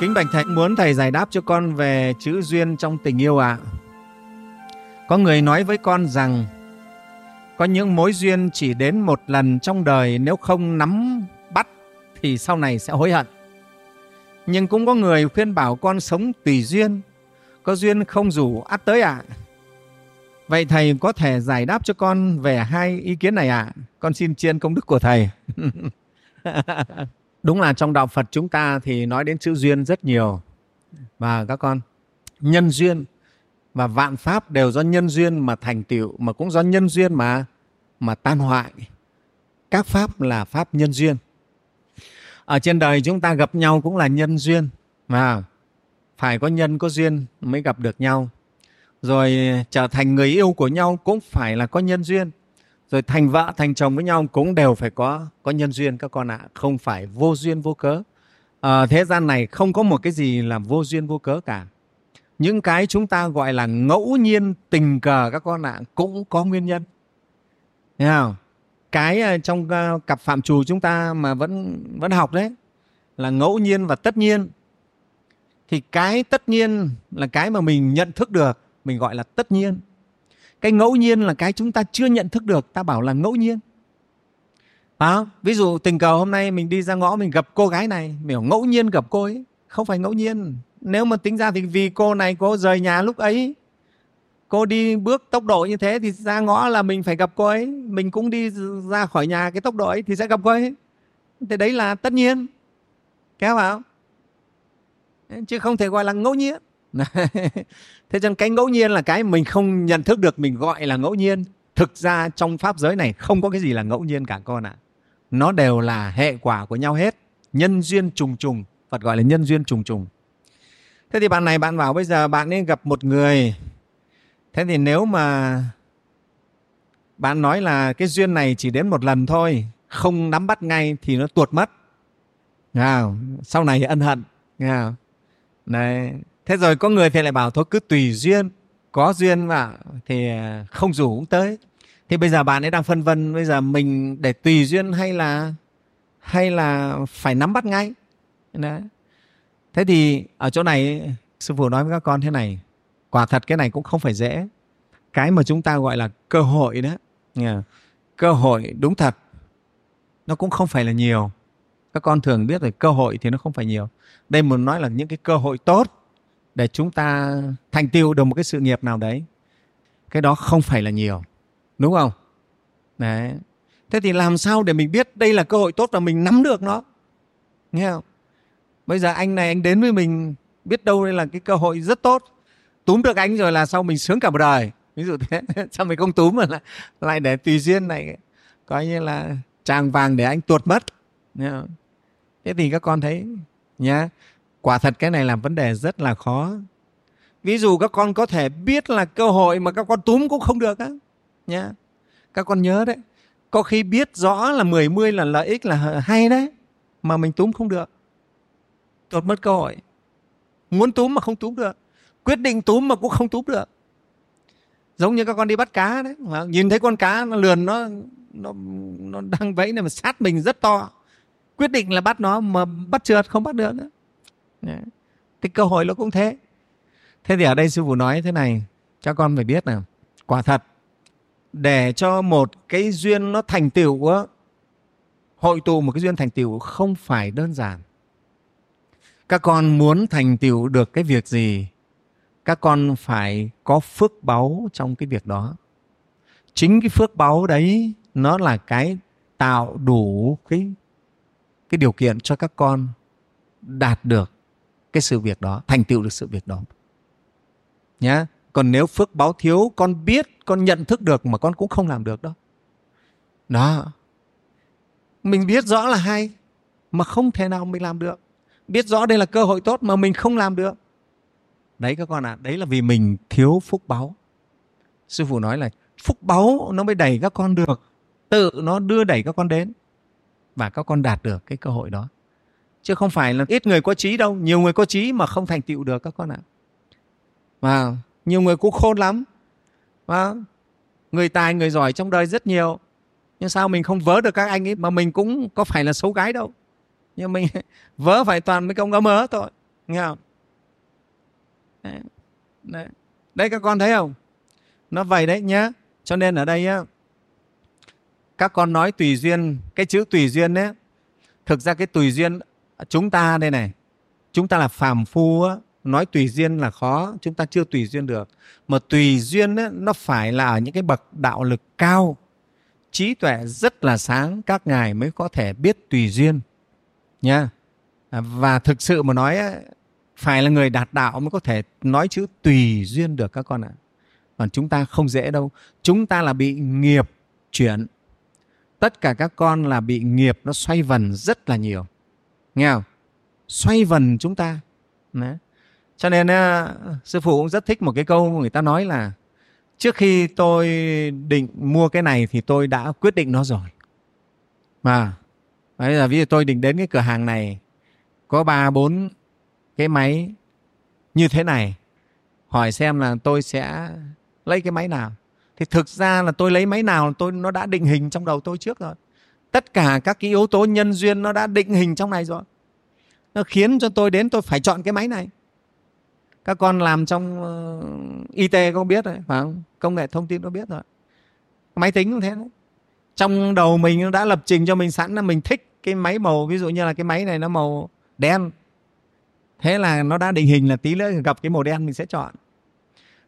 Kính bạch thầy muốn thầy giải đáp cho con về chữ duyên trong tình yêu ạ. À. Có người nói với con rằng có những mối duyên chỉ đến một lần trong đời nếu không nắm bắt thì sau này sẽ hối hận. Nhưng cũng có người khuyên bảo con sống tùy duyên, có duyên không rủ ắt tới ạ. À. Vậy thầy có thể giải đáp cho con về hai ý kiến này ạ? À? Con xin chiên công đức của thầy. Đúng là trong đạo Phật chúng ta thì nói đến chữ duyên rất nhiều. Và các con, nhân duyên và vạn pháp đều do nhân duyên mà thành tựu mà cũng do nhân duyên mà mà tan hoại. Các pháp là pháp nhân duyên. Ở trên đời chúng ta gặp nhau cũng là nhân duyên mà phải có nhân có duyên mới gặp được nhau. Rồi trở thành người yêu của nhau cũng phải là có nhân duyên rồi thành vợ thành chồng với nhau cũng đều phải có có nhân duyên các con ạ à. không phải vô duyên vô cớ à, thế gian này không có một cái gì là vô duyên vô cớ cả những cái chúng ta gọi là ngẫu nhiên tình cờ các con ạ à, cũng có nguyên nhân Thấy không? cái ờ, trong ờ, cặp phạm trù chúng ta mà vẫn vẫn học đấy là ngẫu nhiên và tất nhiên thì cái tất nhiên là cái mà mình nhận thức được mình gọi là tất nhiên cái ngẫu nhiên là cái chúng ta chưa nhận thức được ta bảo là ngẫu nhiên. À, ví dụ tình cờ hôm nay mình đi ra ngõ mình gặp cô gái này mình ngẫu nhiên gặp cô ấy. Không phải ngẫu nhiên. Nếu mà tính ra thì vì cô này cô rời nhà lúc ấy cô đi bước tốc độ như thế thì ra ngõ là mình phải gặp cô ấy. Mình cũng đi ra khỏi nhà cái tốc độ ấy thì sẽ gặp cô ấy. Thì đấy là tất nhiên. Kéo vào chứ không thể gọi là ngẫu nhiên. thế cho nên cái ngẫu nhiên là cái mình không nhận thức được mình gọi là ngẫu nhiên. Thực ra trong pháp giới này không có cái gì là ngẫu nhiên cả con ạ. À. nó đều là hệ quả của nhau hết. Nhân duyên trùng trùng phật gọi là nhân duyên trùng trùng. Thế thì bạn này bạn bảo bây giờ bạn nên gặp một người. Thế thì nếu mà bạn nói là cái duyên này chỉ đến một lần thôi không nắm bắt ngay thì nó tuột mất. À, sau này ân hận. À, này thế rồi có người thì lại bảo thôi, cứ tùy duyên, có duyên mà, thì à, không rủ cũng tới. Thì bây giờ bạn ấy đang phân vân, bây giờ mình để tùy duyên hay là hay là phải nắm bắt ngay? Đấy. thế thì ở chỗ này, sư phụ nói với các con thế này, quả thật cái này cũng không phải dễ. Cái mà chúng ta gọi là cơ hội đó cơ hội đúng thật, nó cũng không phải là nhiều. Các con thường biết rồi cơ hội thì nó không phải nhiều. Đây muốn nói là những cái cơ hội tốt để chúng ta thành tiêu được một cái sự nghiệp nào đấy. Cái đó không phải là nhiều đúng không? Đấy. Thế thì làm sao để mình biết đây là cơ hội tốt và mình nắm được nó? Nghe không? Bây giờ anh này anh đến với mình biết đâu đây là cái cơ hội rất tốt. Túm được anh rồi là sau mình sướng cả một đời. Ví dụ thế. Sao mình không túm mà lại, lại để tùy duyên này? Coi như là tràng vàng để anh tuột mất. Thế thì các con thấy nhá quả thật cái này là vấn đề rất là khó. Ví dụ các con có thể biết là cơ hội mà các con túm cũng không được á, nhá. Các con nhớ đấy, có khi biết rõ là mười mươi là lợi ích là hay đấy, mà mình túm không được. Tuột mất cơ hội. Muốn túm mà không túm được, quyết định túm mà cũng không túm được. Giống như các con đi bắt cá đấy nhìn thấy con cá nó lườn nó nó nó đang vẫy này mà sát mình rất to. Quyết định là bắt nó mà bắt trượt không bắt được nữa thì cơ hội nó cũng thế. Thế thì ở đây sư phụ nói thế này, cho con phải biết nào. Quả thật, để cho một cái duyên nó thành tựu á, hội tụ một cái duyên thành tựu không phải đơn giản. Các con muốn thành tựu được cái việc gì, các con phải có phước báu trong cái việc đó. Chính cái phước báu đấy, nó là cái tạo đủ cái cái điều kiện cho các con đạt được cái sự việc đó thành tựu được sự việc đó. Nhá. Còn nếu phước báo thiếu con biết con nhận thức được mà con cũng không làm được đâu đó. Mình biết rõ là hay mà không thể nào mình làm được. Biết rõ đây là cơ hội tốt mà mình không làm được. Đấy các con ạ à, đấy là vì mình thiếu phúc báu sư phụ nói là phúc báu nó mới đẩy các con được tự nó đưa đẩy các con đến và các con đạt được cái cơ hội đó chứ không phải là ít người có trí đâu, nhiều người có trí mà không thành tựu được các con ạ. Và nhiều người cũng khôn lắm. Và người tài, người giỏi trong đời rất nhiều. Nhưng sao mình không vớ được các anh ấy mà mình cũng có phải là xấu gái đâu. Nhưng mình vớ phải toàn mấy công ấm ớ thôi. Nghe không? Đấy. Đấy. đấy, các con thấy không? Nó vậy đấy nhá. Cho nên ở đây á, các con nói tùy duyên, cái chữ tùy duyên đấy thực ra cái tùy duyên chúng ta đây này chúng ta là phàm phu á, nói tùy duyên là khó chúng ta chưa tùy duyên được. Mà tùy duyên ấy, nó phải là ở những cái bậc đạo lực cao. Trí tuệ rất là sáng các ngài mới có thể biết tùy duyên nha và thực sự mà nói phải là người đạt đạo mới có thể nói chữ tùy duyên được các con ạ. Còn chúng ta không dễ đâu. Chúng ta là bị nghiệp chuyển. Tất cả các con là bị nghiệp nó xoay vần rất là nhiều nghe không? Xoay vần chúng ta. Đấy. cho nên sư phụ cũng rất thích một cái câu người ta nói là trước khi tôi định mua cái này thì tôi đã quyết định nó rồi. Mà bây giờ ví dụ tôi định đến cái cửa hàng này có ba bốn cái máy như thế này hỏi xem là tôi sẽ lấy cái máy nào. Thì thực ra là tôi lấy máy nào tôi nó đã định hình trong đầu tôi trước rồi tất cả các cái yếu tố nhân duyên nó đã định hình trong này rồi. Nó khiến cho tôi đến tôi phải chọn cái máy này. Các con làm trong uh, y tế có biết rồi phải không? Công nghệ thông tin có biết rồi. Máy tính cũng thế đấy. Trong đầu mình nó đã lập trình cho mình sẵn là mình thích cái máy màu ví dụ như là cái máy này nó màu đen. Thế là nó đã định hình là tí nữa gặp cái màu đen mình sẽ chọn.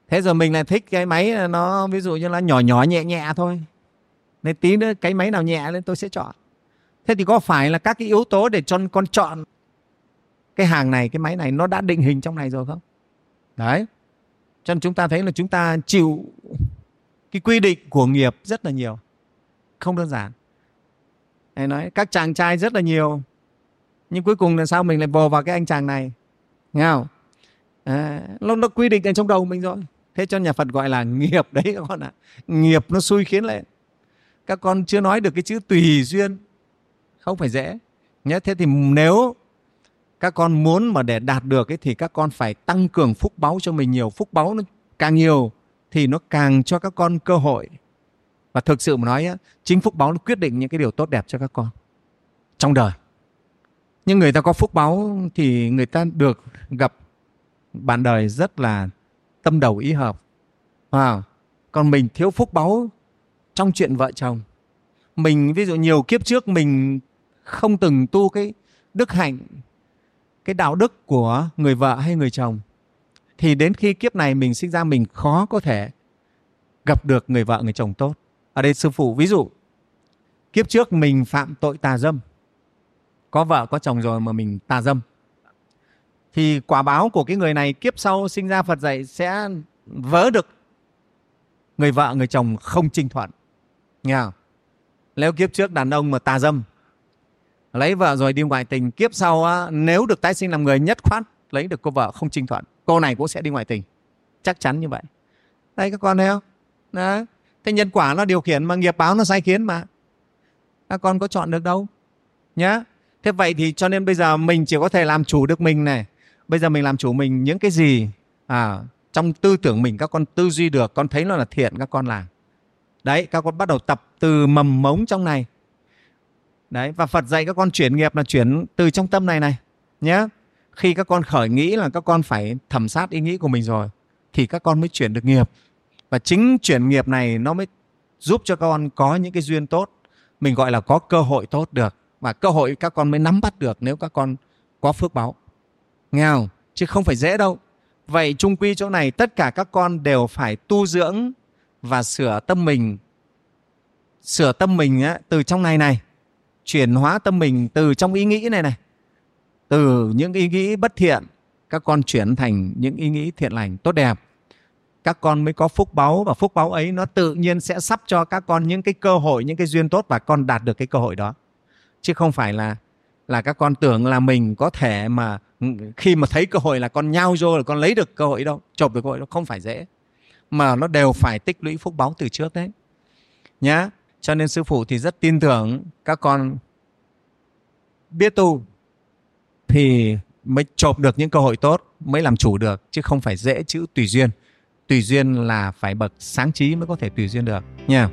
Thế rồi mình lại thích cái máy nó ví dụ như là nhỏ nhỏ nhẹ nhẹ thôi nên tí nữa cái máy nào nhẹ lên tôi sẽ chọn. Thế thì có phải là các cái yếu tố để cho con chọn cái hàng này cái máy này nó đã định hình trong này rồi không? Đấy. Cho nên chúng ta thấy là chúng ta chịu cái quy định của nghiệp rất là nhiều. Không đơn giản. Hay nói các chàng trai rất là nhiều nhưng cuối cùng là sao mình lại vồ vào cái anh chàng này? Nghe không? À, nó, nó quy định ở trong đầu mình rồi. Thế cho nhà phật gọi là nghiệp đấy các con ạ. À. nghiệp nó xui khiến lên các con chưa nói được cái chữ tùy duyên. Không phải dễ. Nhé thế thì nếu các con muốn mà để đạt được ấy, thì các con phải tăng cường phúc báu cho mình nhiều. Phúc báu nó càng nhiều thì nó càng cho các con cơ hội. Và thực sự mà nói á, chính phúc báu nó quyết định những cái điều tốt đẹp cho các con trong đời. Nhưng người ta có phúc báu thì người ta được gặp bạn đời rất là tâm đầu ý hợp. À, còn mình thiếu phúc báu trong chuyện vợ chồng. Mình, ví dụ nhiều kiếp trước mình không từng tu cái đức hạnh, cái đạo đức của người vợ hay người chồng, thì đến khi kiếp này mình sinh ra mình khó có thể gặp được người vợ, người chồng tốt. Ở đây sư phụ, ví dụ, kiếp trước mình phạm tội tà dâm, có vợ, có chồng rồi mà mình tà dâm, thì quả báo của cái người này kiếp sau sinh ra Phật dạy sẽ vớ được người vợ, người chồng không trinh thuận nghe không? nếu kiếp trước đàn ông mà tà dâm lấy vợ rồi đi ngoại tình kiếp sau á, nếu được tái sinh làm người nhất khoát lấy được cô vợ không trinh thuận cô này cũng sẽ đi ngoại tình. Chắc chắn như vậy. Đây các con thấy không? Đó. thế nhân quả nó điều khiển mà nghiệp báo nó sai khiến mà. Các con có chọn được đâu. Nhá. Thế vậy thì cho nên bây giờ mình chỉ có thể làm chủ được mình này. Bây giờ mình làm chủ mình những cái gì à, trong tư tưởng mình các con tư duy được con thấy nó là thiện các con làm đấy, các con bắt đầu tập từ mầm mống trong này. Đấy, và phật dạy các con chuyển nghiệp là chuyển từ trong tâm này này nhé khi các con khởi nghĩ là các con phải thẩm sát ý nghĩ của mình rồi, thì các con mới chuyển được nghiệp. Và chính chuyển nghiệp này nó mới giúp cho con có những cái duyên tốt, mình gọi là có cơ hội tốt được. Và cơ hội các con mới nắm bắt được nếu các con có phước báo. Nghe không? Chứ không phải dễ đâu. Vậy chung quy chỗ này tất cả các con đều phải tu dưỡng và sửa tâm mình. Sửa tâm mình á, từ trong này này chuyển hóa tâm mình từ trong ý nghĩ này này từ những ý nghĩ bất thiện các con chuyển thành những ý nghĩ thiện lành tốt đẹp. Các con mới có phúc báu và phúc báu ấy nó tự nhiên sẽ sắp cho các con những cái cơ hội những cái duyên tốt và con đạt được cái cơ hội đó. Chứ không phải là là các con tưởng là mình có thể mà khi mà thấy cơ hội là con nhau vô là con lấy được cơ hội đâu chộp được cơ hội đâu không phải dễ mà nó đều phải tích lũy phúc báu từ trước đấy. Nhá. Cho nên sư phụ thì rất tin tưởng các con biết tu thì mới chộp được những cơ hội tốt, mới làm chủ được, chứ không phải dễ chữ tùy duyên. Tùy duyên là phải bậc sáng trí mới có thể tùy duyên được. Nha.